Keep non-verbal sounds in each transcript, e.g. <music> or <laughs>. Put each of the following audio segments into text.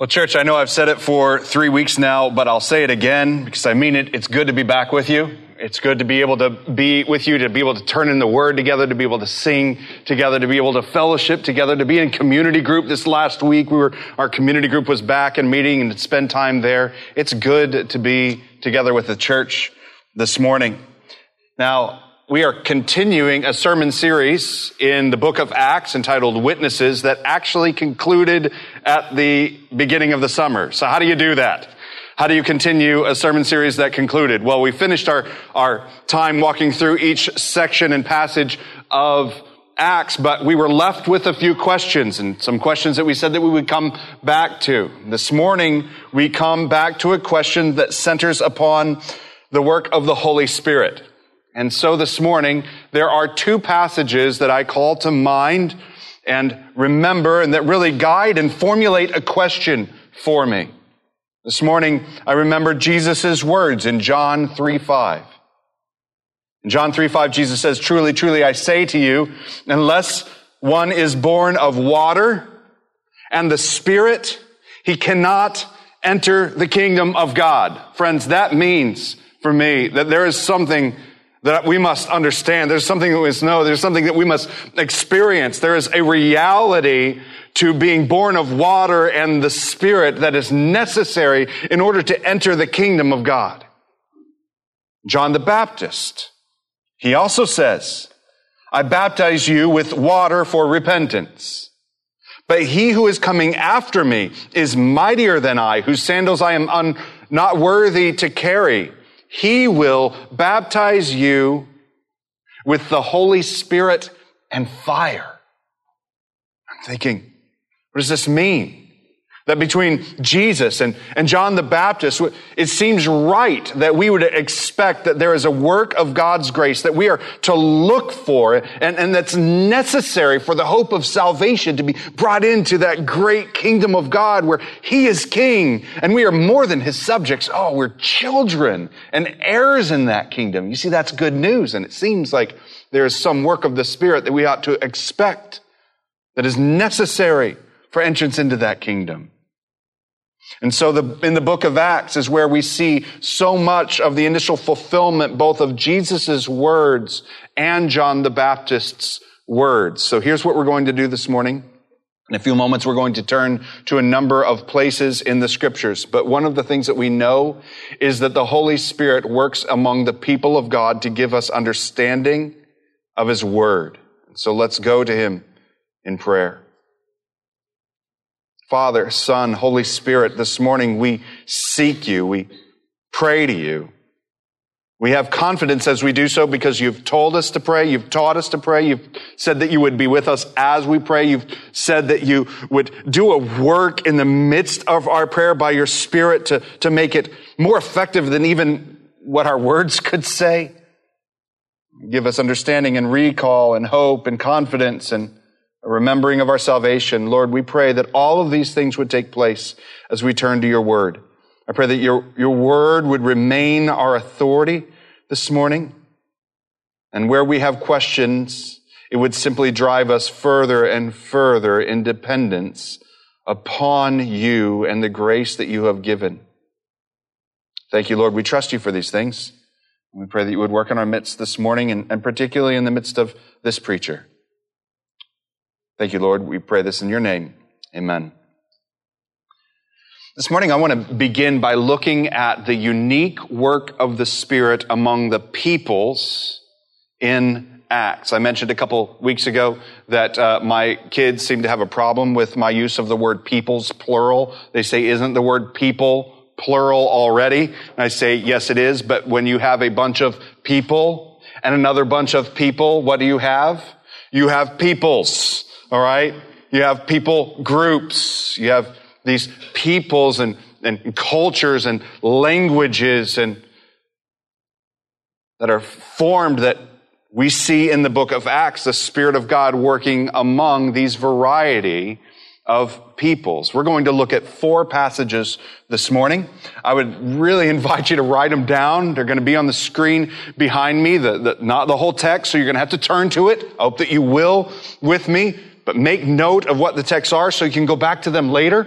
Well, church, I know I've said it for three weeks now, but I'll say it again because I mean it. It's good to be back with you. It's good to be able to be with you, to be able to turn in the word together, to be able to sing together, to be able to fellowship together, to be in community group. This last week, we were, our community group was back and meeting and spend time there. It's good to be together with the church this morning. Now, we are continuing a sermon series in the book of Acts entitled Witnesses that actually concluded at the beginning of the summer. So how do you do that? How do you continue a sermon series that concluded? Well, we finished our, our time walking through each section and passage of Acts, but we were left with a few questions and some questions that we said that we would come back to. This morning, we come back to a question that centers upon the work of the Holy Spirit. And so this morning, there are two passages that I call to mind and remember and that really guide and formulate a question for me. This morning, I remember Jesus' words in John 3 5. In John 3 5, Jesus says, Truly, truly, I say to you, unless one is born of water and the Spirit, he cannot enter the kingdom of God. Friends, that means for me that there is something that we must understand. There's something that we must know. There's something that we must experience. There is a reality to being born of water and the Spirit that is necessary in order to enter the kingdom of God. John the Baptist, he also says, I baptize you with water for repentance. But he who is coming after me is mightier than I, whose sandals I am un- not worthy to carry. He will baptize you with the Holy Spirit and fire. I'm thinking, what does this mean? That between Jesus and, and John the Baptist, it seems right that we would expect that there is a work of God's grace that we are to look for and, and that's necessary for the hope of salvation to be brought into that great kingdom of God where He is King and we are more than His subjects. Oh, we're children and heirs in that kingdom. You see, that's good news. And it seems like there is some work of the Spirit that we ought to expect that is necessary for entrance into that kingdom. And so the, in the book of Acts is where we see so much of the initial fulfillment both of Jesus' words and John the Baptist's words. So here's what we're going to do this morning. In a few moments, we're going to turn to a number of places in the scriptures. But one of the things that we know is that the Holy Spirit works among the people of God to give us understanding of His Word. So let's go to Him in prayer. Father, Son, Holy Spirit, this morning we seek you. We pray to you. We have confidence as we do so because you've told us to pray. You've taught us to pray. You've said that you would be with us as we pray. You've said that you would do a work in the midst of our prayer by your Spirit to, to make it more effective than even what our words <laughs> could say. Give us understanding and recall and hope and confidence and a remembering of our salvation. Lord, we pray that all of these things would take place as we turn to your word. I pray that your, your word would remain our authority this morning. And where we have questions, it would simply drive us further and further in dependence upon you and the grace that you have given. Thank you, Lord. We trust you for these things. We pray that you would work in our midst this morning and, and particularly in the midst of this preacher. Thank you, Lord. We pray this in your name. Amen. This morning, I want to begin by looking at the unique work of the Spirit among the peoples in Acts. I mentioned a couple weeks ago that uh, my kids seem to have a problem with my use of the word peoples, plural. They say, isn't the word people plural already? And I say, yes, it is. But when you have a bunch of people and another bunch of people, what do you have? You have peoples. All right. You have people groups. You have these peoples and, and cultures and languages and that are formed that we see in the book of Acts the Spirit of God working among these variety of peoples. We're going to look at four passages this morning. I would really <laughs> invite you to write them down. They're going to be on the screen behind me, the, the, not the whole text, so you're going to have to turn to it. I hope that you will with me but make note of what the texts are so you can go back to them later.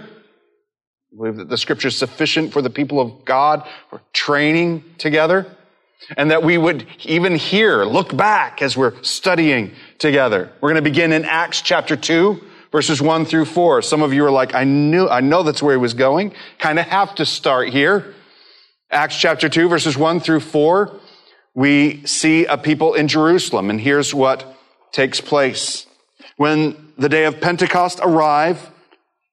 I believe that the scripture is sufficient for the people of God for training together. And that we would even here look back as we're studying together. We're going to begin in Acts chapter 2, verses 1 through 4. Some of you are like, I knew, I know that's where he was going. Kind of have to start here. Acts chapter 2, verses 1 through 4. We see a people in Jerusalem, and here's what takes place. When the day of Pentecost arrived,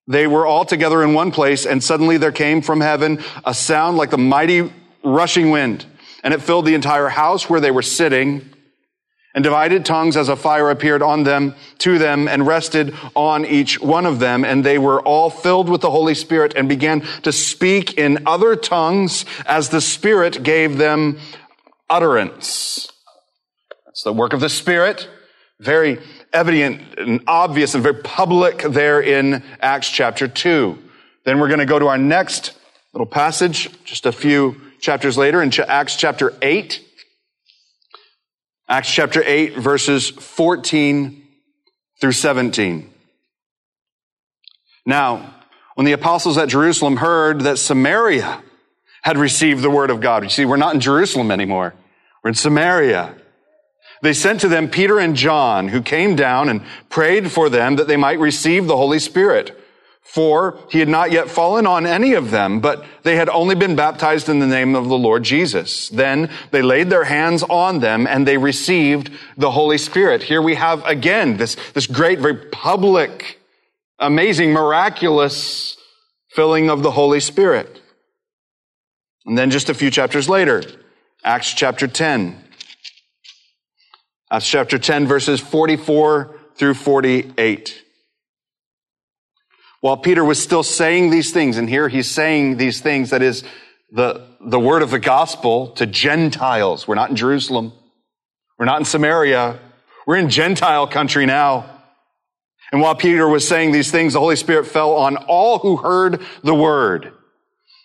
they were all together in one place, and suddenly there came from heaven a sound like the mighty rushing wind, and it filled the entire house where they were sitting. And divided tongues as a fire appeared on them, to them, and rested on each one of them. And they were all filled with the Holy Spirit and began to speak in other tongues as the Spirit gave them utterance. That's the work of the Spirit. Very evident and obvious and very public there in Acts chapter 2. Then we're going to go to our next little passage just a few chapters later in Acts chapter 8. Acts chapter 8 verses 14 through 17. Now, when the apostles at Jerusalem heard that Samaria had received the word of God, you see, we're not in Jerusalem anymore. We're in Samaria. They sent to them Peter and John, who came down and prayed for them that they might receive the Holy Spirit. For he had not yet fallen on any of them, but they had only been baptized in the name of the Lord Jesus. Then they laid their hands on them and they received the Holy Spirit. Here we have again this, this great, very public, amazing, miraculous filling of the Holy Spirit. And then just a few chapters later, Acts chapter 10. Acts chapter 10, verses 44 through 48. While Peter was still saying these things, and here he's saying these things, that is the, the word of the gospel to Gentiles. We're not in Jerusalem. We're not in Samaria. We're in Gentile country now. And while Peter was saying these things, the Holy Spirit fell on all who heard the word.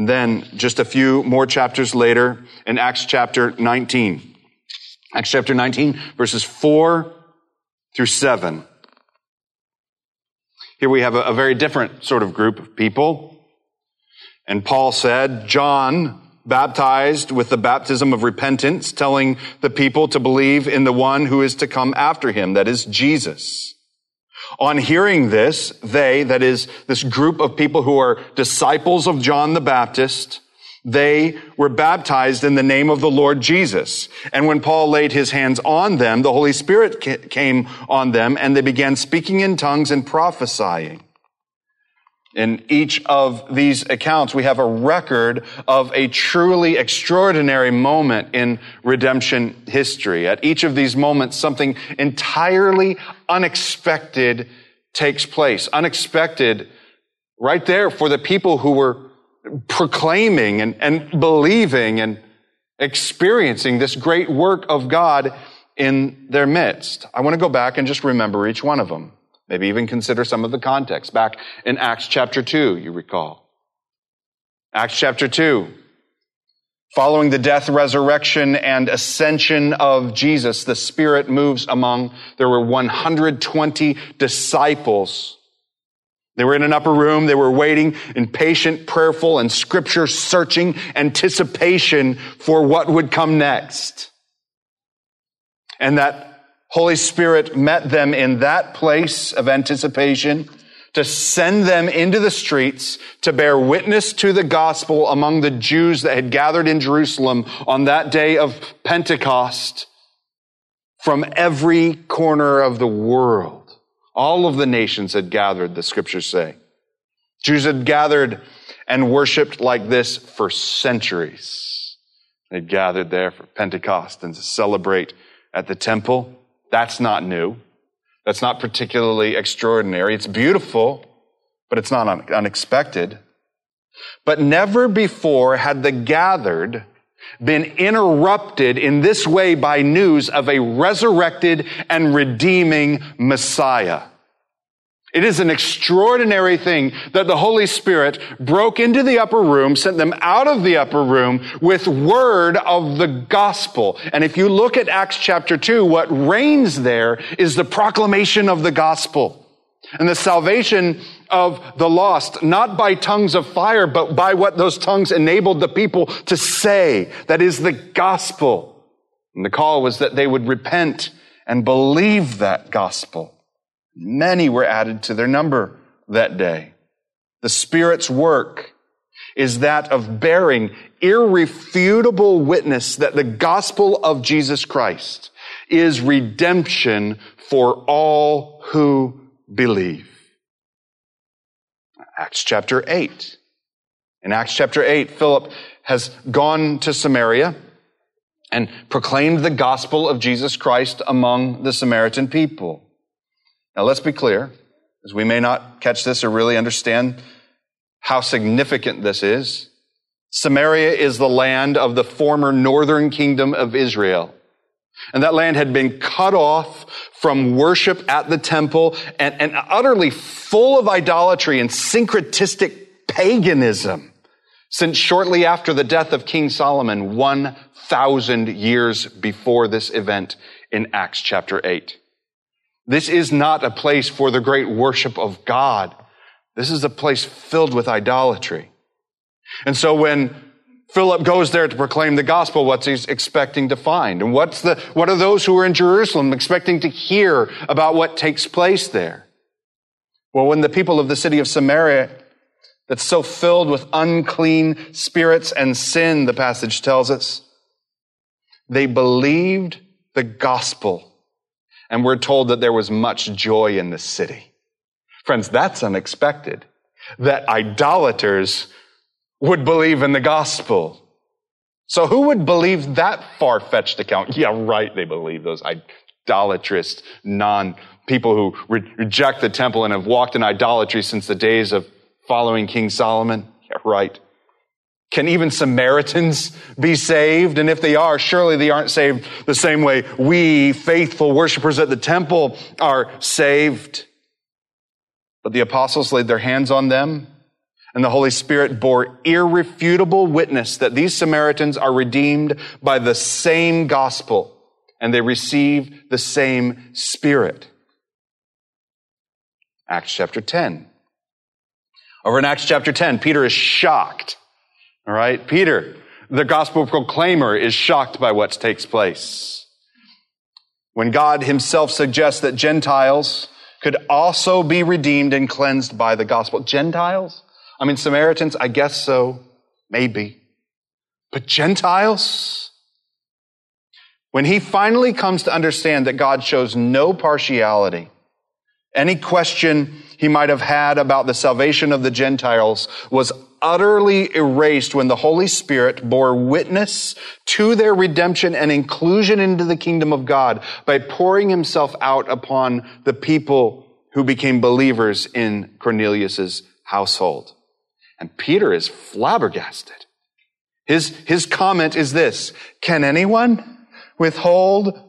And then just a few more chapters later in Acts chapter 19. Acts chapter 19 verses 4 through 7. Here we have a, a very different sort of group of people. And Paul said, John baptized with the baptism of repentance, telling the people to believe in the one who is to come after him, that is Jesus. On hearing this, they, that is this group of people who are disciples of John the Baptist, they were baptized in the name of the Lord Jesus. And when Paul laid his hands on them, the Holy Spirit came on them and they began speaking in tongues and prophesying. In each of these accounts, we have a record of a truly extraordinary moment in redemption history. At each of these moments, something entirely unexpected takes place. Unexpected right there for the people who were proclaiming and, and believing and experiencing this great work of God in their midst. I want to go back and just remember each one of them. Maybe even consider some of the context. Back in Acts chapter 2, you recall. Acts chapter 2. Following the death, resurrection, and ascension of Jesus, the Spirit moves among, there were 120 disciples. They were in an upper room. They were waiting in patient, prayerful, and scripture searching anticipation for what would come next. And that Holy Spirit met them in that place of anticipation to send them into the streets to bear witness to the gospel among the Jews that had gathered in Jerusalem on that day of Pentecost from every corner of the world. All of the nations had gathered, the scriptures say. Jews had gathered and worshiped like this for centuries. They gathered there for Pentecost and to celebrate at the temple. That's not new. That's not particularly extraordinary. It's beautiful, but it's not un- unexpected. But never before had the gathered been interrupted in this way by news of a resurrected and redeeming Messiah. It is an extraordinary thing that the Holy Spirit broke into the upper room, sent them out of the upper room with word of the gospel. And if you look at Acts chapter 2, what reigns there is the proclamation of the gospel and the salvation of the lost, not by tongues of fire, but by what those tongues enabled the people to say. That is the gospel. And the call was that they would repent and believe that gospel. Many were added to their number that day. The Spirit's work is that of bearing irrefutable witness that the gospel of Jesus Christ is redemption for all who believe. Acts chapter 8. In Acts chapter 8, Philip has gone to Samaria and proclaimed the gospel of Jesus Christ among the Samaritan people. Now, let's be clear, as we may not catch this or really understand how significant this is. Samaria is the land of the former northern kingdom of Israel. And that land had been cut off from worship at the temple and, and utterly full of idolatry and syncretistic paganism since shortly after the death of King Solomon, 1,000 years before this event in Acts chapter 8. This is not a place for the great worship of God. This is a place filled with idolatry. And so when Philip goes there to proclaim the gospel, what's he expecting to find? And what's the, what are those who are in Jerusalem expecting to hear about what takes place there? Well, when the people of the city of Samaria that's so filled with unclean spirits and sin, the passage tells us, they believed the gospel and we're told that there was much joy in the city. Friends, that's unexpected. That idolaters would believe in the gospel. So who would believe that far-fetched account? <laughs> Yeah, right, they believe those idolatrous, non, people who re- reject the temple and have walked in idolatry since the days of following King Solomon. Yeah, right. Can even Samaritans be saved? And if they are, surely they aren't saved the same way we, faithful worshipers at the temple, are saved. But the apostles laid their hands on them, and the Holy Spirit bore irrefutable witness that these Samaritans are redeemed by the same gospel, and they receive the same Spirit. Acts chapter 10. Over in Acts chapter 10, Peter is shocked all right. Peter, the gospel proclaimer, is shocked by what takes place. When God himself suggests that Gentiles could also be redeemed and cleansed by the gospel. Gentiles? I mean, Samaritans, I guess so. Maybe. But Gentiles? When he finally comes to understand that God shows no partiality, any question he might have had about the salvation of the Gentiles was utterly erased when the Holy Spirit bore witness to their redemption and inclusion into the kingdom of God by pouring himself out upon the people who became believers in Cornelius's household. And Peter is flabbergasted. His, his comment is this, can anyone withhold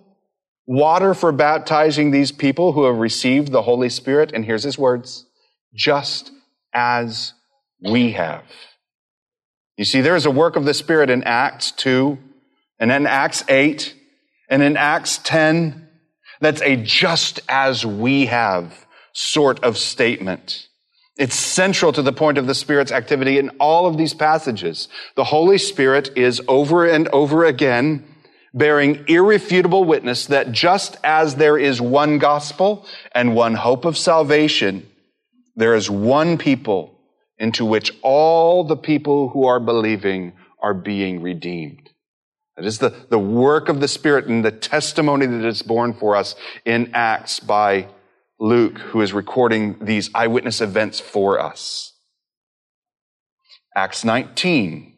water for baptizing these people who have received the Holy Spirit? And here's his words, just as we have. You see, there is a work of the Spirit in Acts 2, and in Acts 8, and in Acts 10, that's a just as we have sort of statement. It's central to the point of the Spirit's activity in all of these passages. The Holy Spirit is over and over again bearing irrefutable witness that just as there is one gospel and one hope of salvation, there is one people into which all the people who are believing are being redeemed. That is the, the work of the Spirit and the testimony that is borne for us in Acts by Luke, who is recording these eyewitness events for us. Acts 19.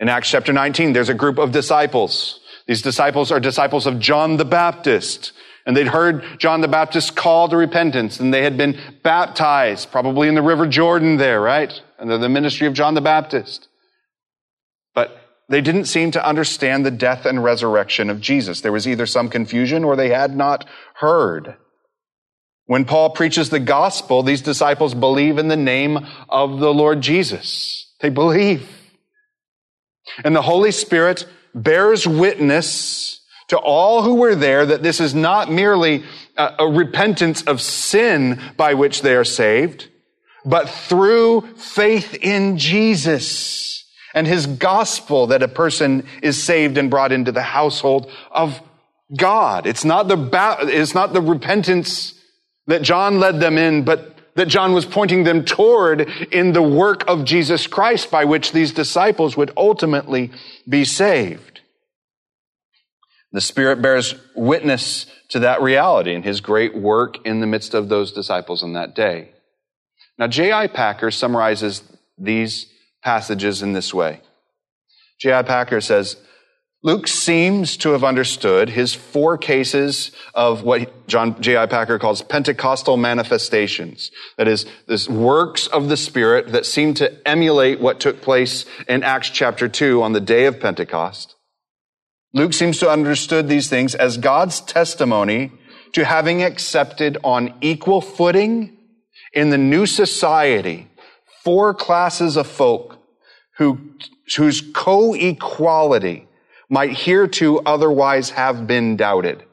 In Acts chapter 19, there's a group of disciples. These disciples are disciples of John the Baptist. And they'd heard John the Baptist call to repentance and they had been baptized, probably in the River Jordan there, right? Under the ministry of John the Baptist. But they didn't seem to understand the death and resurrection of Jesus. There was either some confusion or they had not heard. When Paul preaches the gospel, these disciples believe in the name of the Lord Jesus. They believe. And the Holy Spirit bears witness to all who were there that this is not merely a, a, repentance of sin by which they are saved, but through faith in Jesus and his gospel that a person is saved and brought into the household of God. It's not the, it's not the repentance that John led them in, but that John was pointing them toward in the work of Jesus Christ by which these disciples would ultimately be saved. The Spirit bears witness to that reality in his great work in the midst of those disciples on that day. Now, J.I. Packer summarizes these passages in this way. J.I. Packer says, Luke seems to have understood his four cases of what John J.I. Packer calls Pentecostal manifestations. That is, this works of the Spirit that seem to emulate what took place in Acts chapter 2 on the day of Pentecost. Luke seems to understood these things as God's testimony to having accepted on equal footing in the new society four classes of folk who, whose co-equality might hereto otherwise have been doubted.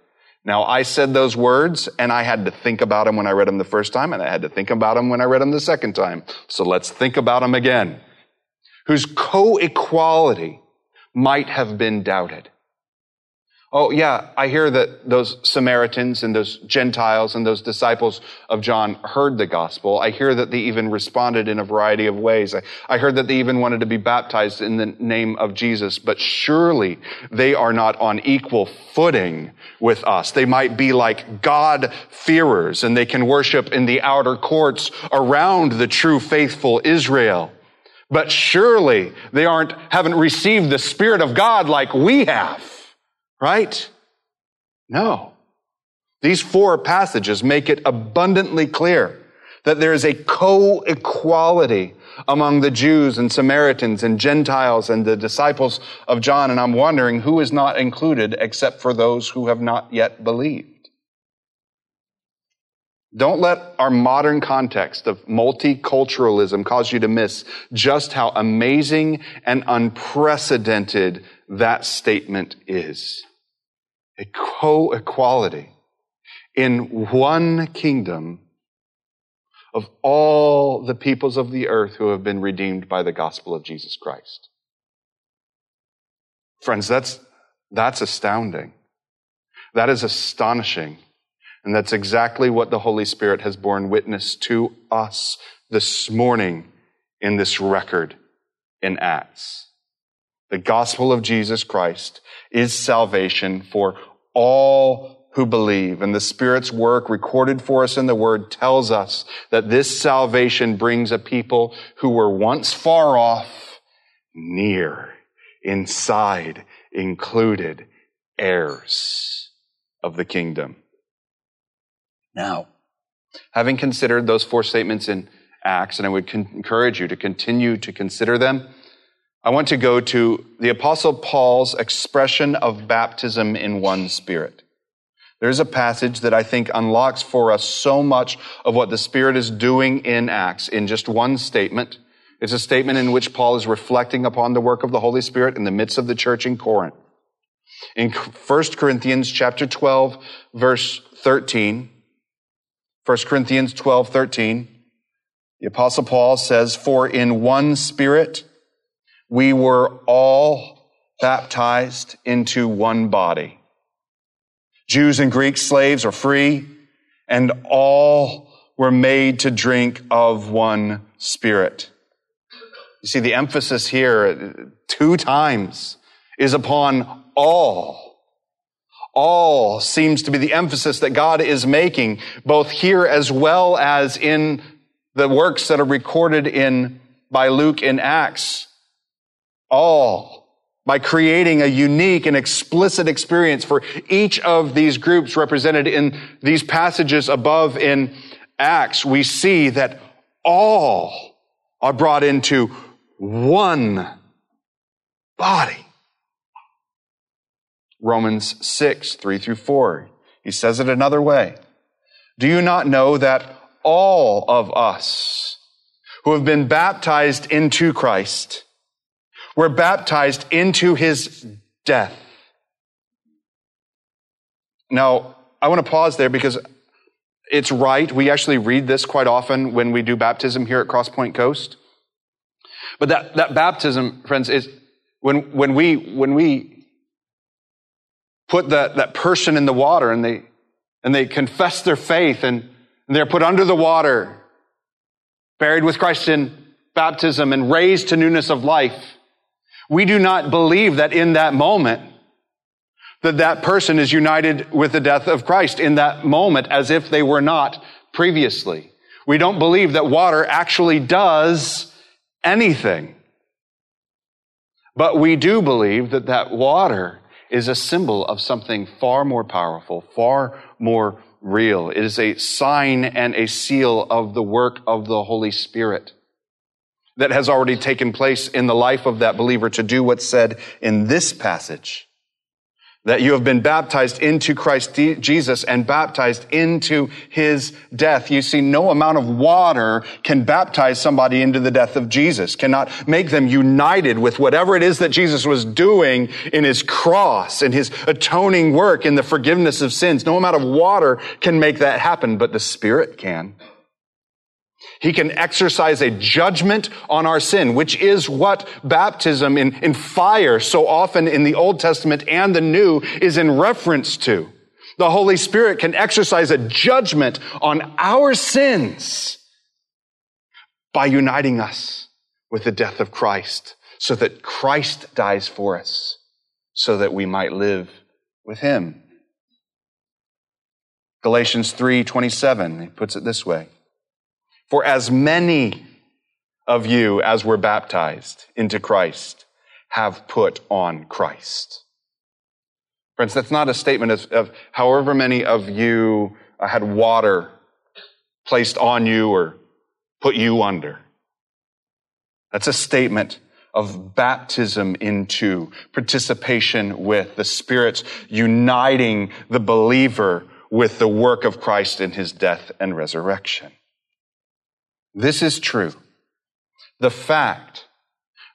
Now, I said those words and I had to think about them when I read them the first time and I had to think about them when I read them the second time. So let's think about them again. Whose co-equality might have been doubted. Oh, yeah, I hear that those Samaritans and those Gentiles and those disciples of John heard the gospel. I hear that they even responded in a variety of ways. I, I, heard that they even wanted to be baptized in the name of Jesus, but surely they are not on equal footing with us. They might be like God-fearers and they can worship in the outer courts around the true faithful Israel. But surely they aren't, haven't received the Spirit of God like we have. Right? No. These four passages make it abundantly clear that there is a co-equality among the Jews and Samaritans and Gentiles and the disciples of John. And I'm wondering who is not included except for those who have not yet believed. Don't let our modern context of multiculturalism cause you to miss just how amazing and unprecedented that statement is a co-equality in one kingdom of all the peoples of the earth who have been redeemed by the gospel of Jesus Christ. Friends, that's, that's astounding. That is astonishing. And that's exactly what the Holy Spirit has borne witness to us this morning in this record in Acts. The gospel of Jesus Christ is salvation for all who believe. And the Spirit's work recorded for us in the Word tells us that this salvation brings a people who were once far off near, inside, included, heirs of the kingdom. Now, having considered those four statements in Acts, and I would con- encourage you to continue to consider them, I want to go to the Apostle Paul's expression of baptism in one spirit. There's a passage that I think unlocks for us so much of what the Spirit is doing in Acts in just one statement. It's a statement in which Paul is reflecting upon the work of the Holy Spirit in the midst of the church in Corinth. In 1 Corinthians chapter 12, verse 13, 1 Corinthians 12, 13, the apostle Paul says, For in one spirit we were all baptized into one body. Jews and Greeks, slaves or free, and all were made to drink of one spirit. You see, the emphasis here uh, two times is upon all. All seems to be the emphasis that God is making, both here as well as in the works that are recorded in by Luke in Acts all by creating a unique and explicit experience for each of these groups represented in these passages above in Acts, we see that all are brought into one body. Romans 6, 3 through 4. He says it another way. Do you not know that all of us who have been baptized into Christ were baptized into his death? Now, I want to pause there because it's right. We actually read this quite often when we do baptism here at Crosspoint Coast. But that, that baptism, friends, is when, when we, when we put that, that person in the water and they, and they confess their faith and, and they're put under the water, buried with Christ in baptism and raised to newness of life. We do not believe that in that moment that that person is united with the death of Christ in that moment as if they were not previously. We don't believe that water actually does anything. But we do believe that that water is a symbol of something far more powerful, far more real. It is a sign and a seal of the work of the Holy Spirit that has already taken place in the life of that believer to do what's said in this passage that you have been baptized into Christ Jesus and baptized into his death. You see, no amount of water can baptize somebody into the death of Jesus, cannot make them united with whatever it is that Jesus was doing in his cross, in his atoning work, in the forgiveness of sins. No amount of water can make that happen, but the Spirit can. He can exercise a judgment on our sin, which is what baptism in, in fire so often in the Old Testament and the New is in reference to. The Holy Spirit can exercise a judgment on our sins by uniting us with the death of Christ so that Christ dies for us so that we might live with him. Galatians 3:27 he puts it this way for as many of you as were baptized into Christ have put on Christ. Friends, that's not a statement of, of however many of you uh, had water placed on you or put you under. That's a statement of baptism into participation with the Spirit's uniting the believer with the work of Christ in his death and resurrection. This is true. The fact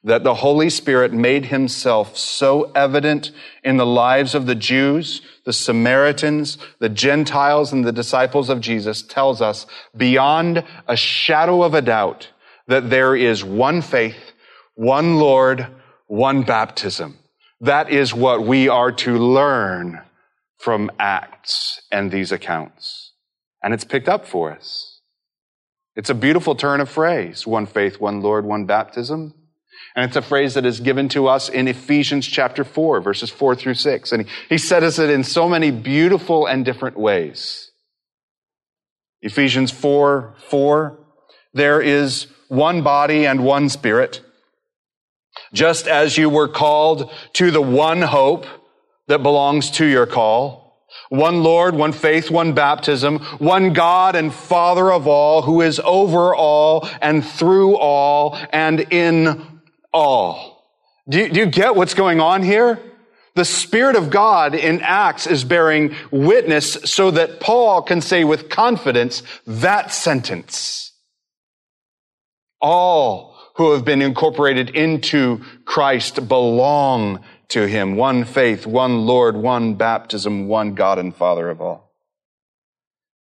that the Holy Spirit made himself so evident in the lives of the Jews, the Samaritans, the Gentiles, and the disciples of Jesus tells us beyond a shadow of a doubt that there is one faith, one Lord, one baptism. That is what we are to learn from Acts and these accounts. And it's picked up for us. It's a beautiful turn of phrase. One faith, one Lord, one baptism. And it's a phrase that is given to us in Ephesians chapter 4, verses 4 through 6. And he, says it in so many beautiful and different ways. Ephesians 4, 4. There is one body and one spirit. Just as you were called to the one hope that belongs to your call one Lord, one faith, one baptism, one God and Father of all, who is over all and through all and in all. Do you, do you get what's going on here? The Spirit of God in Acts is bearing witness so that Paul can say with confidence that sentence. All who have been incorporated into Christ belong to him. One faith, one Lord, one baptism, one God and Father of all.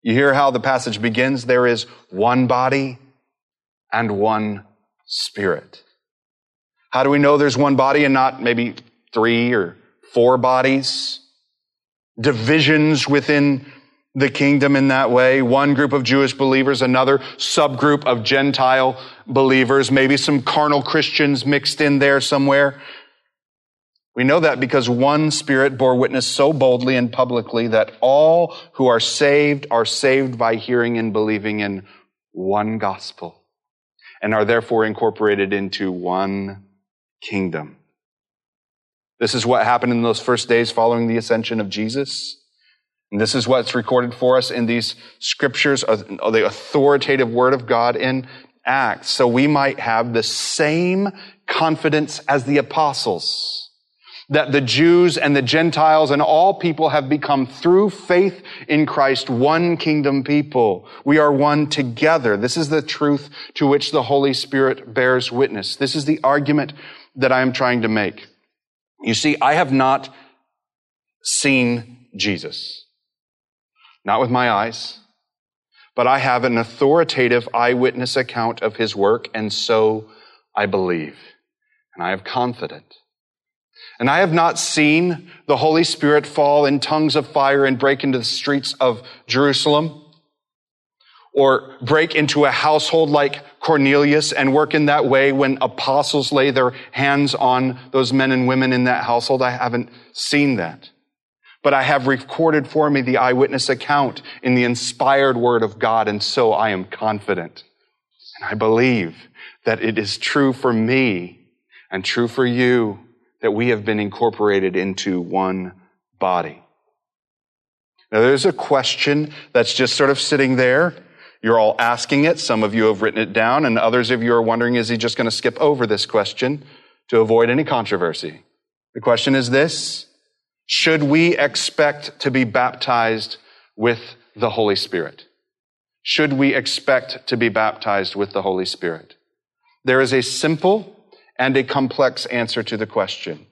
You hear how the passage begins? There is one body and one spirit. How do we know there's one body and not maybe three or four bodies? Divisions within the kingdom in that way. One group of Jewish believers, another subgroup of Gentile believers, maybe some carnal Christians mixed in there somewhere. We know that because one Spirit bore witness so boldly and publicly that all who are saved are saved by hearing and believing in one gospel and are therefore incorporated into one kingdom. This is what happened in those first days following the ascension of Jesus. And this is what's recorded for us in these scriptures, uh, the authoritative word of God in Acts. So we might have the same confidence as the apostles that the Jews and the Gentiles and all people have become through faith in Christ one kingdom people. We are one together. This is the truth to which the Holy Spirit bears witness. This is the argument that I am trying to make. You see, I have not seen Jesus. Not with my eyes, but I have an authoritative eyewitness account of his work, and so I believe. And I have confidence and I have not seen the Holy Spirit fall in tongues of fire and break into the streets of Jerusalem or break into a household like Cornelius and work in that way when apostles lay their hands on those men and women in that household. I haven't seen that. But I have recorded for me the eyewitness account in the inspired word of God, and so I am confident. And I believe that it is true for me and true for you that we have been incorporated into one body. Now, there's a question that's just sort of sitting there. You're all asking it. Some of you have written it down, and others of you are wondering, is he just going to skip over this question to avoid any controversy? The question is this Should we expect to be baptized with the Holy Spirit? Should we expect to be baptized with the Holy Spirit? There is a simple and a complex answer to the question.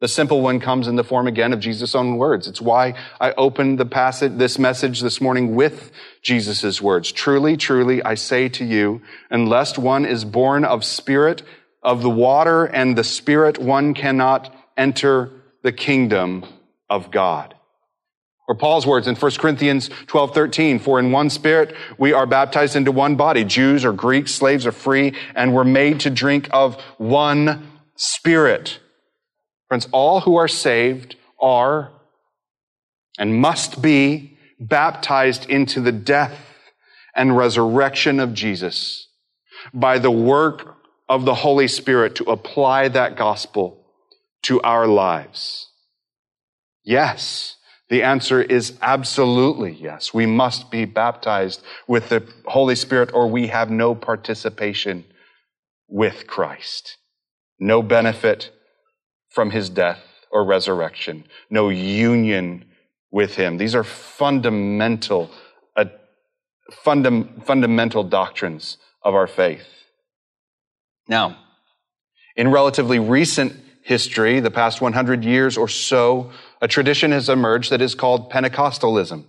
The simple one comes in the form again of Jesus' own words. It's why I opened the passage, this message this morning with Jesus' words. Truly, truly, I say to you, unless one is born of spirit, of the water and the spirit, one cannot enter the kingdom of God. Or Paul's words in 1 Corinthians 12, 13, for in one spirit we are baptized into one body, Jews or Greeks, slaves or free, and we're made to drink of one spirit. Friends, all who are saved are and must be baptized into the death and resurrection of Jesus by the work of the Holy Spirit to apply that gospel to our lives. Yes. The answer is absolutely yes. We must be baptized with the Holy Spirit or we have no participation with Christ. No benefit from his death or resurrection. No union with him. These are fundamental, uh, fundam- fundamental doctrines of our faith. Now, in relatively recent history, the past 100 years or so, a tradition has emerged that is called Pentecostalism.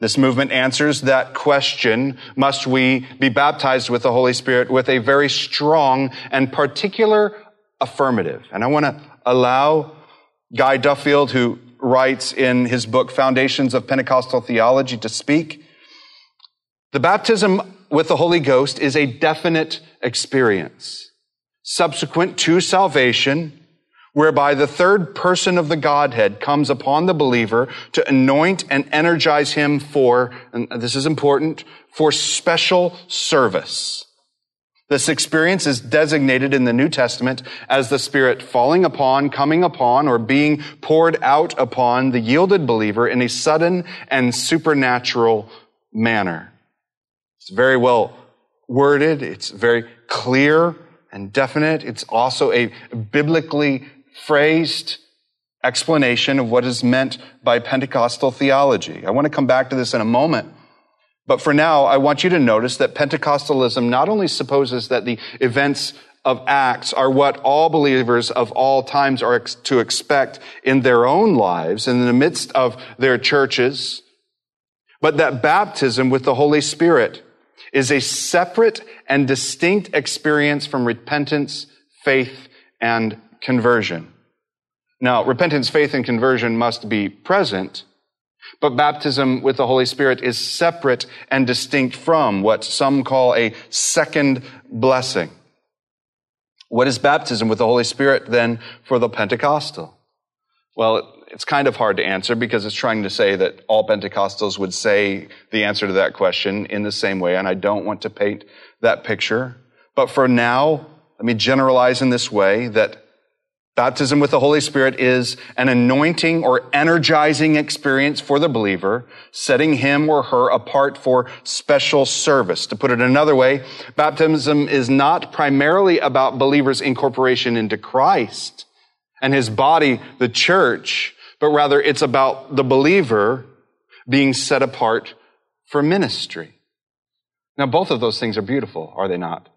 This movement answers that question, must we be baptized with the Holy Spirit with a very strong and particular affirmative. And I want to allow Guy Duffield, who writes in his book Foundations of Pentecostal Theology, to speak. The baptism with the Holy Ghost is a definite experience subsequent to salvation whereby the third person of the Godhead comes upon the believer to anoint and energize him for, and this is important, for special service. This experience is designated in the New Testament as the Spirit falling upon, coming upon, or being poured out upon the yielded believer in a sudden and supernatural manner. It's very well worded. It's very clear and definite. It's also a biblically phrased explanation of what is meant by Pentecostal theology. I want to come back to this in a moment. But for now, I want you to notice that Pentecostalism not only supposes that the events of Acts are what all believers of all times are ex- to expect in their own lives and in the midst of their churches, but that baptism with the Holy Spirit is a separate and distinct experience from repentance, faith, and conversion. Now, repentance, faith, and conversion must be present, but baptism with the Holy Spirit is separate and distinct from what some call a second blessing. What is baptism with the Holy Spirit then for the Pentecostal? Well, it's kind of hard to answer because it's trying to say that all Pentecostals would say the answer to that question in the same way, and I don't want to paint that picture. But for now, let me generalize in this way that Baptism with the Holy Spirit is an anointing or energizing experience for the believer, setting him or her apart for special service. To put it another way, baptism is not primarily about believers' incorporation into Christ and his body, the church, but rather it's about the believer being set apart for ministry. Now, both of those things are beautiful, are they not?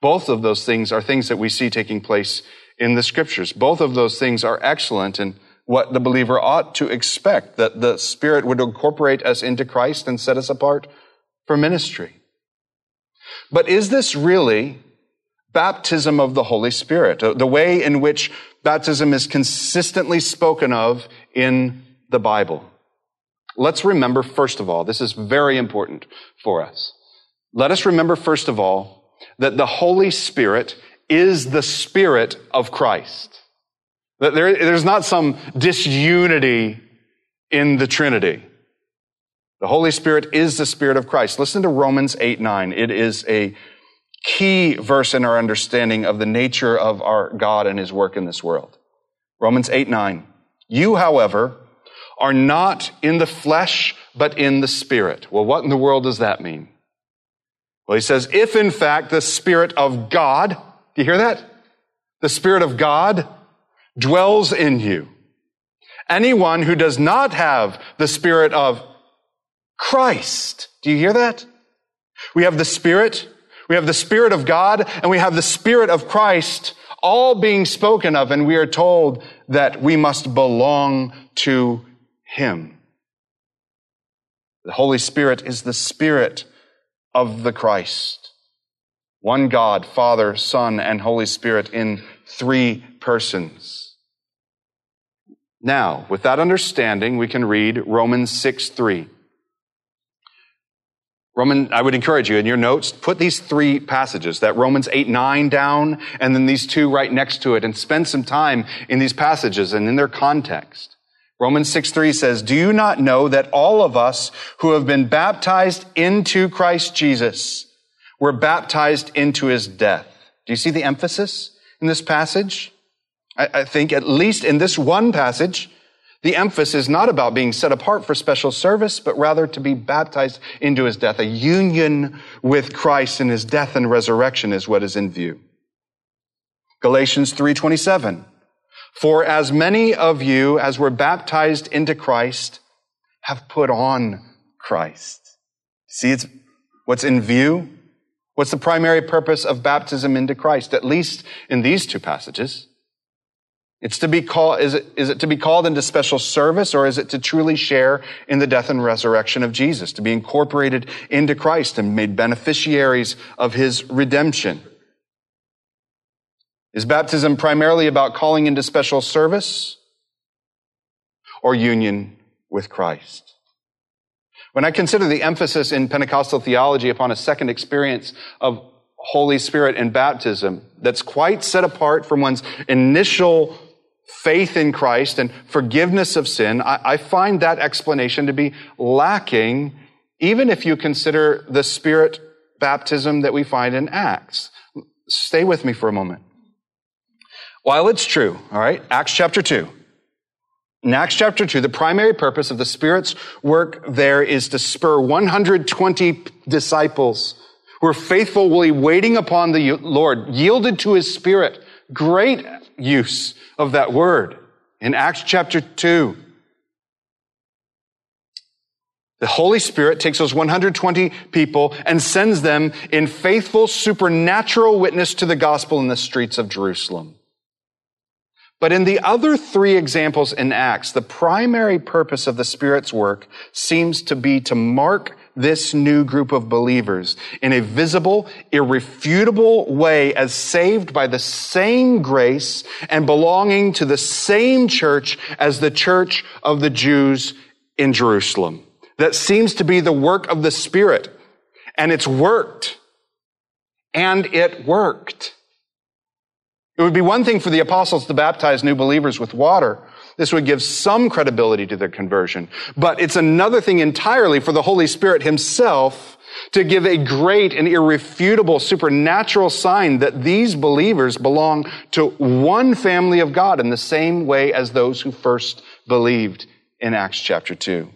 Both of those things are things that we see taking place in the scriptures. Both of those things are excellent and what the believer ought to expect, that the Spirit would incorporate us into Christ and set us apart for ministry. But is this really baptism of the Holy Spirit? The way in which baptism is consistently spoken of in the Bible. Let's remember, first of all, this is very important for us. Let us remember, first of all, that the Holy Spirit is the Spirit of Christ. There, there's not some disunity in the Trinity. The Holy Spirit is the Spirit of Christ. Listen to Romans 8 9. It is a key verse in our understanding of the nature of our God and His work in this world. Romans 8 9. You, however, are not in the flesh, but in the Spirit. Well, what in the world does that mean? Well, he says, if in fact the Spirit of God, do you hear that? The Spirit of God dwells in you. Anyone who does not have the Spirit of Christ, do you hear that? We have the Spirit, we have the Spirit of God, and we have the Spirit of Christ all being spoken of, and we are told that we must belong to Him. The Holy Spirit is the Spirit of the Christ. One God, Father, Son, and Holy Spirit in three persons. Now, with that understanding, we can read Romans 6 3. Roman, I would encourage you in your notes, put these three passages, that Romans 8, 9 down, and then these two right next to it, and spend some time in these passages and in their context. Romans 6, 3 says, Do you not know that all of us who have been baptized into Christ Jesus were baptized into his death. Do you see the emphasis in this passage? I, I think at least in this one passage, the emphasis is not about being set apart for special service, but rather to be baptized into his death. A union with Christ in his death and resurrection is what is in view. Galatians 3:27. For as many of you as were baptized into Christ have put on Christ. See it's what's in view? What's the primary purpose of baptism into Christ, at least in these two passages? It's to be called, is it, is it to be called into special service or is it to truly share in the death and resurrection of Jesus, to be incorporated into Christ and made beneficiaries of his redemption? Is baptism primarily about calling into special service or union with Christ? When I consider the emphasis in Pentecostal theology upon a second experience of Holy Spirit and baptism that's quite set apart from one's initial faith in Christ and forgiveness of sin, I, I find that explanation to be lacking, even if you consider the Spirit baptism that we find in Acts. Stay with me for a moment. While it's true, all right, Acts chapter 2, in Acts chapter 2, the primary purpose of the Spirit's work there is to spur 120 disciples who are faithfully waiting upon the Lord, yielded to His Spirit. Great use of that word in Acts chapter 2. The Holy Spirit takes those 120 people and sends them in faithful supernatural witness to the gospel in the streets of Jerusalem. But in the other three examples in Acts, the primary purpose of the Spirit's work seems to be to mark this new group of believers in a visible, irrefutable way as saved by the same grace and belonging to the same church as the church of the Jews in Jerusalem. That seems to be the work of the Spirit. And it's worked. And it worked. It would be one thing for the apostles to baptize new believers with water. This would give some credibility to their conversion. But it's another thing entirely for the Holy Spirit himself to give a great and irrefutable supernatural sign that these believers belong to one family of God in the same way as those who first believed in Acts chapter 2.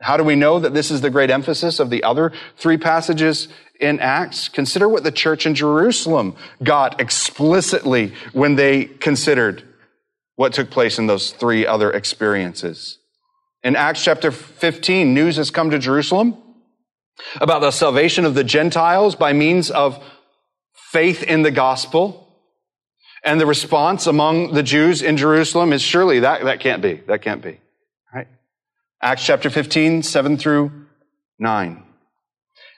How do we know that this is the great emphasis of the other three passages in Acts? Consider what the church in Jerusalem got explicitly when they considered what took place in those three other experiences. In Acts chapter 15, news has come to Jerusalem about the salvation of the Gentiles by means of faith in the gospel. And the response among the Jews in Jerusalem is surely that, that can't be. That can't be. Acts chapter 15, 7 through 9.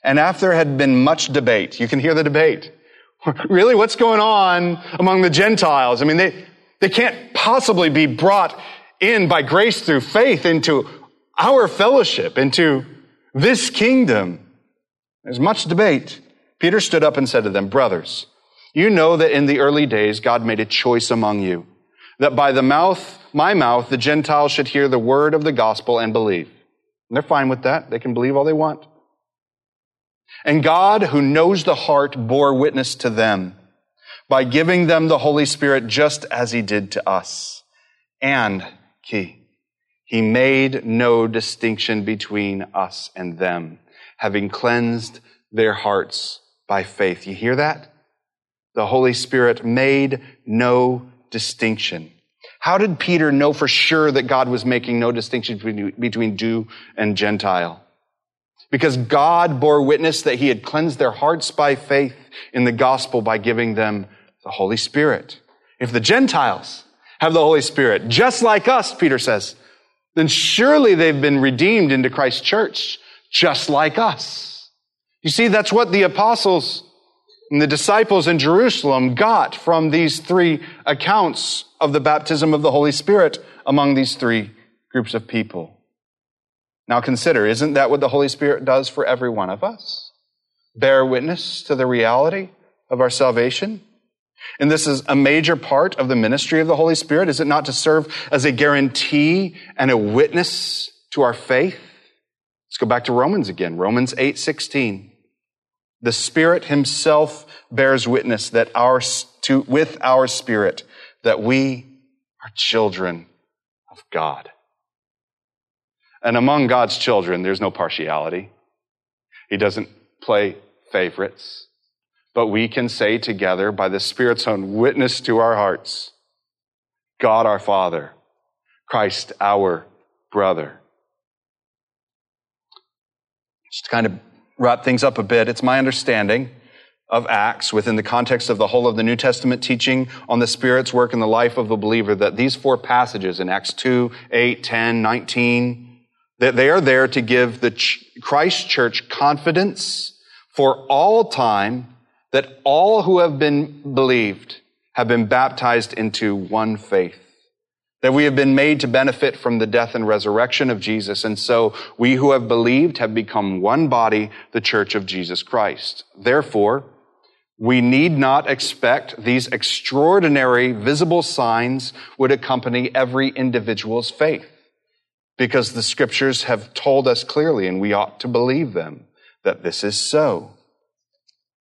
And after had been much debate, you can hear the debate. <laughs> really, what's going on among the Gentiles? I mean, they, they can't possibly be brought in by grace through faith into our fellowship, into this kingdom. There's much debate. Peter stood up and said to them, Brothers, you know that in the early days God made a choice among you, that by the mouth, my mouth, the Gentiles should hear the word of the gospel and believe. And they're fine with that. They can believe all they want. And God, who knows the heart, bore witness to them by giving them the Holy Spirit just as he did to us. And, key, he made no distinction between us and them, having cleansed their hearts by faith. You hear that? The Holy Spirit made no distinction. How did Peter know for sure that God was making no distinction between, Jew and Gentile? Because God bore witness that he had cleansed their hearts by faith in the gospel by giving them the Holy Spirit. If the Gentiles have the Holy Spirit, just like us, Peter says, then surely they've been redeemed into Christ's church, just like us. You see, that's what the apostles and the disciples in Jerusalem got from these three accounts of the baptism of the Holy Spirit among these three groups of people. Now consider, isn't that what the Holy Spirit does for every one of us? Bear witness to the reality of our salvation? And this is a major part of the ministry of the Holy Spirit, is it not to serve as a guarantee and a witness to our faith? Let's go back to Romans again. Romans 8, 16. The Spirit Himself bears witness that our, to, with our spirit that we are children of God. And among God's children, there's no partiality. He doesn't play favorites but we can say together by the Spirit's own witness to our hearts, God our Father, Christ our brother. Just to kind of wrap things up a bit, it's my understanding of Acts within the context of the whole of the New Testament teaching on the Spirit's work in the life of the believer that these four passages in Acts 2, 8, 10, 19, that they are there to give the Christ church confidence for all time that all who have been believed have been baptized into one faith. That we have been made to benefit from the death and resurrection of Jesus. And so we who have believed have become one body, the church of Jesus Christ. Therefore, we need not expect these extraordinary visible signs would accompany every individual's faith. Because the scriptures have told us clearly, and we ought to believe them, that this is so.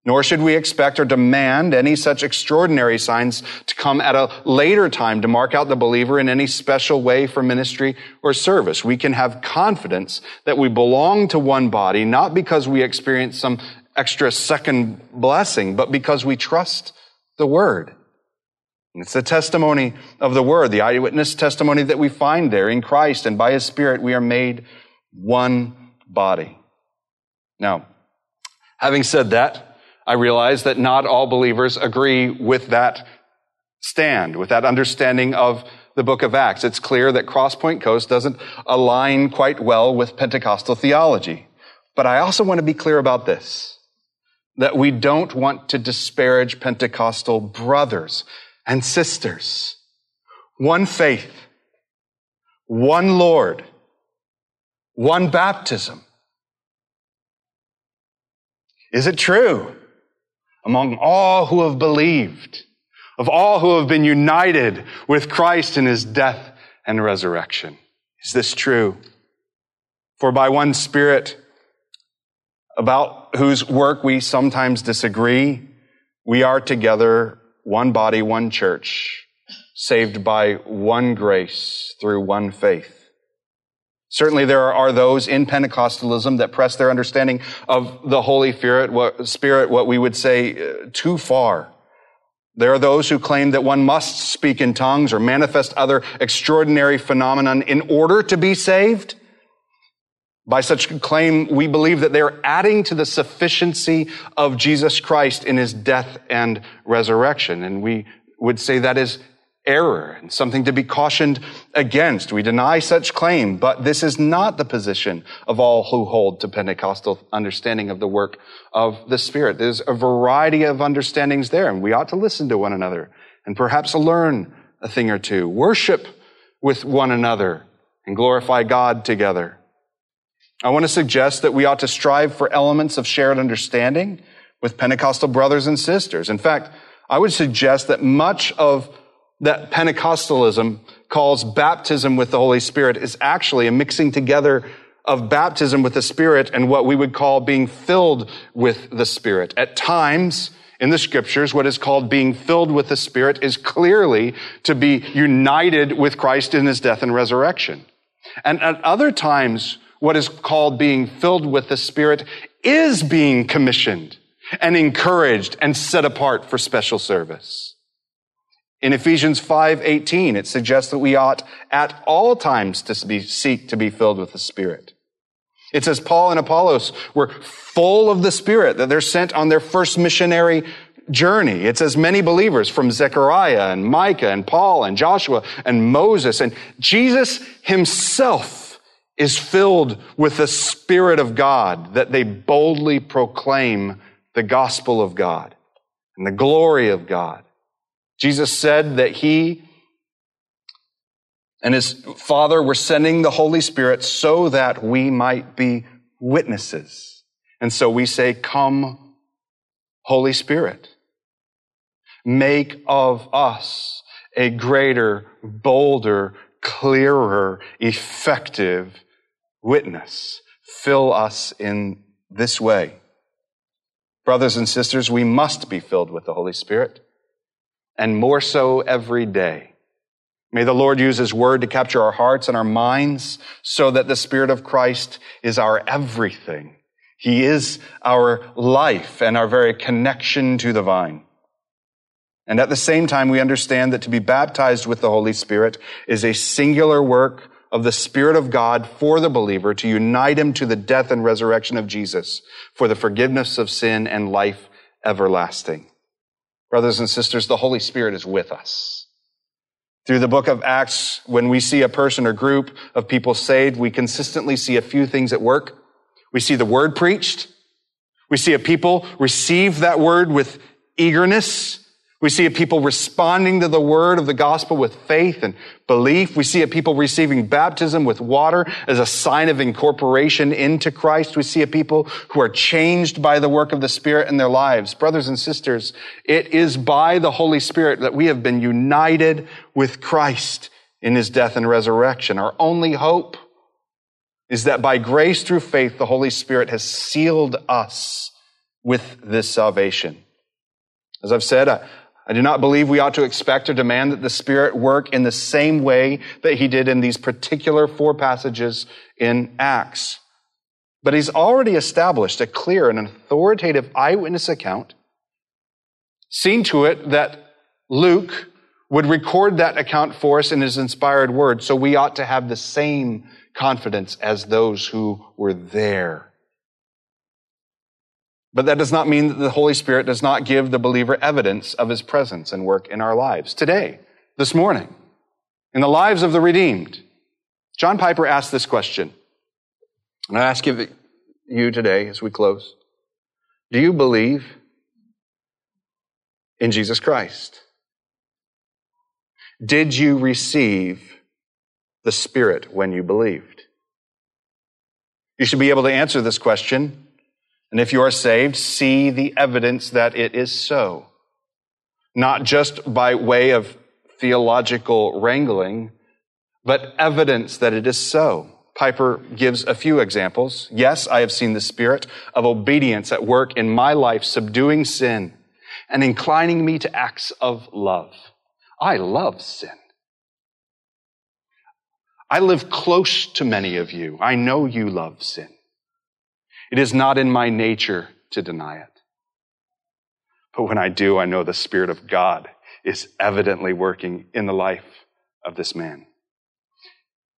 Nor should we expect or demand any such extraordinary signs to come at a later time to mark out the believer in any special way for ministry or service. We can have confidence that we belong to one body, not because we experience some extra second blessing, but because we trust the word. It's the testimony of the word, the eyewitness testimony that we find there in Christ and by his spirit we are made one body. Now, having said that, I realize that not all believers agree with that stand, with that understanding of the book of Acts. It's clear that Crosspoint Coast doesn't align quite well with Pentecostal theology. But I also want to be clear about this, that we don't want to disparage Pentecostal brothers and sisters. One faith, one Lord, one baptism. Is it true among all who have believed, of all who have been united with Christ in his death and resurrection. Is this true? For by one Spirit, about whose work we sometimes disagree, we are together one body, one church, saved by one grace through one faith. Certainly there are those in Pentecostalism that press their understanding of the Holy Spirit, what, we would say, uh, too far. There are those who claim that one must speak in tongues or manifest other extraordinary phenomenon in order to be saved. By such claim, we believe that they're adding to the sufficiency of Jesus Christ in his death and resurrection. And we would say that is error and something to be cautioned against. We deny such claim, but this is not the position of all who hold to Pentecostal understanding of the work of the Spirit. There's a variety of understandings there, and we ought to listen to one another and perhaps learn a thing or two, worship with one another, and glorify God together. I want to suggest that we ought to strive for elements of shared understanding with Pentecostal brothers and sisters. In fact, I would suggest that much of that Pentecostalism calls baptism with the Holy Spirit is actually a mixing together of baptism with the Spirit and what we would call being filled with the Spirit. At times, in the scriptures, what is called being filled with the Spirit is clearly to be united with Christ in his death and resurrection. And at other times, what is called being filled with the Spirit is being commissioned and encouraged and set apart for special service. In Ephesians 5:18, it suggests that we ought at all times to be, seek to be filled with the Spirit. It says Paul and Apollos were full of the Spirit, that they're sent on their first missionary journey. It says many believers from Zechariah and Micah and Paul and Joshua and Moses and Jesus himself is filled with the Spirit of God that they boldly proclaim the gospel of God and the glory of God. Jesus said that he and his Father were sending the Holy Spirit so that we might be witnesses. And so we say, Come, Holy Spirit. Make of us a greater, bolder, clearer, effective witness. Fill us in this way. Brothers and sisters, we must be filled with the Holy Spirit and more so every day. May the Lord use His word to capture our hearts and our minds so that the Spirit of Christ is our everything. He is our life and our very connection to the vine. And at the same time, we understand that to be baptized with the Holy Spirit is a singular work of the Spirit of God for the believer to unite him to the death and resurrection of Jesus for the forgiveness of sin and life everlasting. Brothers and sisters, the Holy Spirit is with us. Through the book of Acts, when we see a person or group of people saved, we consistently see a few things at work. We see the word preached. We see a people receive that word with eagerness. We see a people responding to the word of the gospel with faith and belief. We see a people receiving baptism with water as a sign of incorporation into Christ. We see a people who are changed by the work of the Spirit in their lives. Brothers and sisters, it is by the Holy Spirit that we have been united with Christ in his death and resurrection. Our only hope is that by grace through faith, the Holy Spirit has sealed us with this salvation. As I've said, I do not believe we ought to expect or demand that the Spirit work in the same way that He did in these particular four passages in Acts. But He's already established a clear and authoritative eyewitness account, seen to it that Luke would record that account for us in his inspired word, so we ought to have the same confidence as those who were there. But that does not mean that the Holy Spirit does not give the believer evidence of his presence and work in our lives. Today, this morning, in the lives of the redeemed, John Piper asked this question. And I ask you today as we close Do you believe in Jesus Christ? Did you receive the Spirit when you believed? You should be able to answer this question and if you are saved, see the evidence that it is so. Not just by way of theological wrangling, but evidence that it is so. Piper gives a few examples. Yes, I have seen the spirit of obedience at work in my life, subduing sin and inclining me to acts of love. I love sin. I live close to many of you. I know you love sin. It is not in my nature to deny it. But when I do, I know the Spirit of God is evidently working in the life of this man.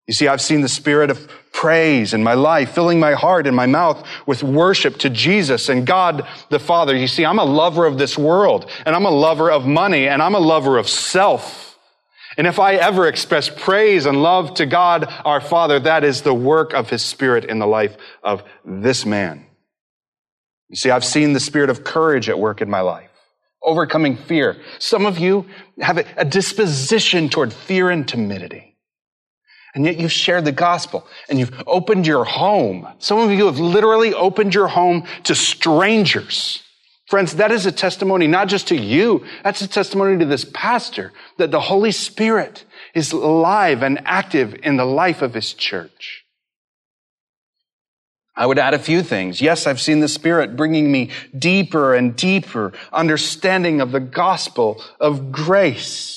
You see, I've seen the spirit of praise in my life, filling my heart and my mouth with worship to Jesus and God the Father. You see, I'm a lover of this world and I'm a lover of money and I'm a lover of self. And if I ever express praise and love to God our Father, that is the work of His Spirit in the life of this man. You see, I've seen the spirit of courage at work in my life, overcoming fear. Some of you have a disposition toward fear and timidity. And yet you've shared the gospel and you've opened your home. Some of you have literally opened your home to strangers. Friends, that is a testimony not just to you, that's a testimony to this pastor that the Holy Spirit is alive and active in the life of his church. I would add a few things. Yes, I've seen the Spirit bringing me deeper and deeper understanding of the gospel of grace.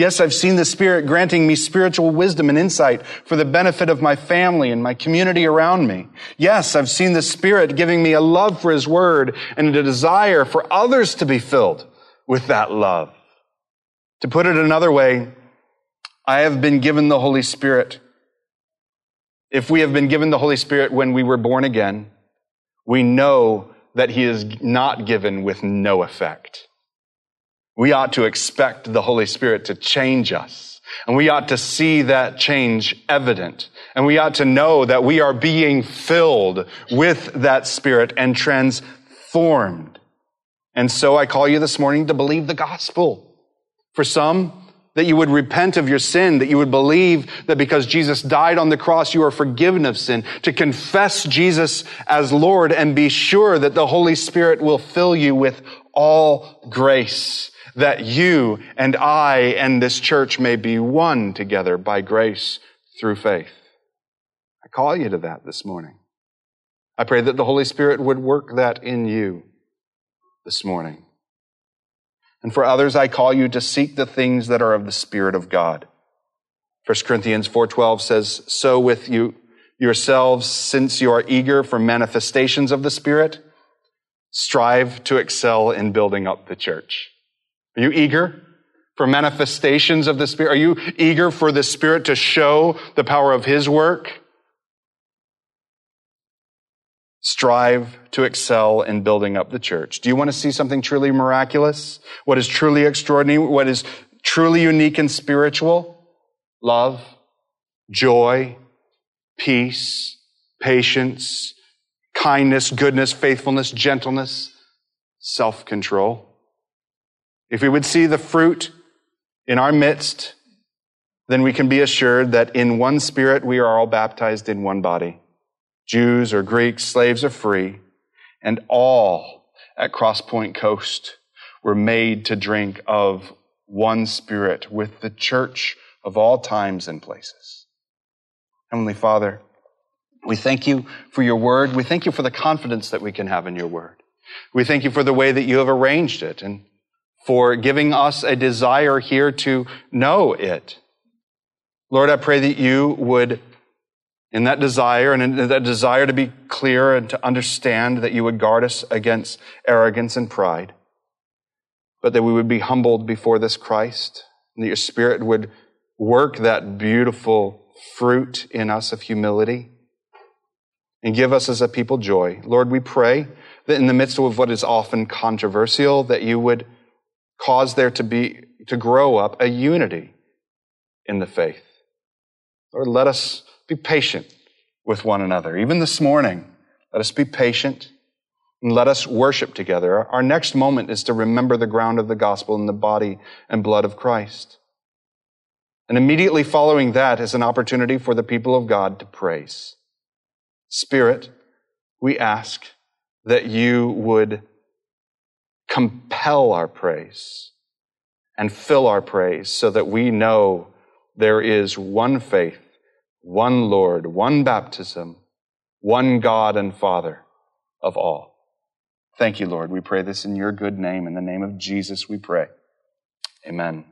Yes, I've seen the Spirit granting me spiritual wisdom and insight for the benefit of my family and my community around me. Yes, I've seen the Spirit giving me a love for His Word and a desire for others to be filled with that love. To put it another way, I have been given the Holy Spirit. If we have been given the Holy Spirit when we were born again, we know that He is not given with no effect. We ought to expect the Holy Spirit to change us. And we ought to see that change evident. And we ought to know that we are being filled with that Spirit and transformed. And so I call you this morning to believe the gospel. For some, that you would repent of your sin, that you would believe that because Jesus died on the cross, you are forgiven of sin, to confess Jesus as Lord and be sure that the Holy Spirit will fill you with all grace that you and I and this church may be one together by grace through faith. I call you to that this morning. I pray that the Holy Spirit would work that in you this morning. And for others, I call you to seek the things that are of the Spirit of God. 1 Corinthians 4.12 says, So with you yourselves, since you are eager for manifestations of the Spirit, strive to excel in building up the church. Are you eager for manifestations of the Spirit? Are you eager for the Spirit to show the power of His work? Strive to excel in building up the church. Do you want to see something truly miraculous? What is truly extraordinary? What is truly unique and spiritual? Love, joy, peace, patience, kindness, goodness, faithfulness, gentleness, self-control. If we would see the fruit in our midst, then we can be assured that in one spirit we are all baptized in one body. Jews or Greeks, slaves or free, and all at Crosspoint Coast were made to drink of one spirit with the church of all times and places. Heavenly Father, we thank you for your word. We thank you for the confidence that we can have in your word. We thank you for the way that you have arranged it and for giving us a desire here to know it. Lord, I pray that you would, in that desire and in that desire to be clear and to understand, that you would guard us against arrogance and pride, but that we would be humbled before this Christ, and that your Spirit would work that beautiful fruit in us of humility and give us as a people joy. Lord, we pray that in the midst of what is often controversial, that you would cause there to be, to grow up a unity in the faith. Lord, let us be patient with one another. Even this morning, let us be patient and let us worship together. Our next moment is to remember the ground of the gospel in the body and blood of Christ. And immediately following that is an opportunity for the people of God to praise. Spirit, we ask that you would compel our praise and fill our praise so that we know there is one faith, one Lord, one baptism, one God and Father of all. Thank you, Lord. We pray this in your good name. In the name of Jesus, we pray. Amen.